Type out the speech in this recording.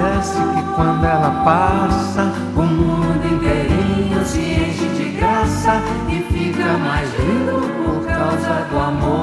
Soubesse que quando ela passa, o mundo inteirinho se enche de graça e fica mais lindo por causa do amor,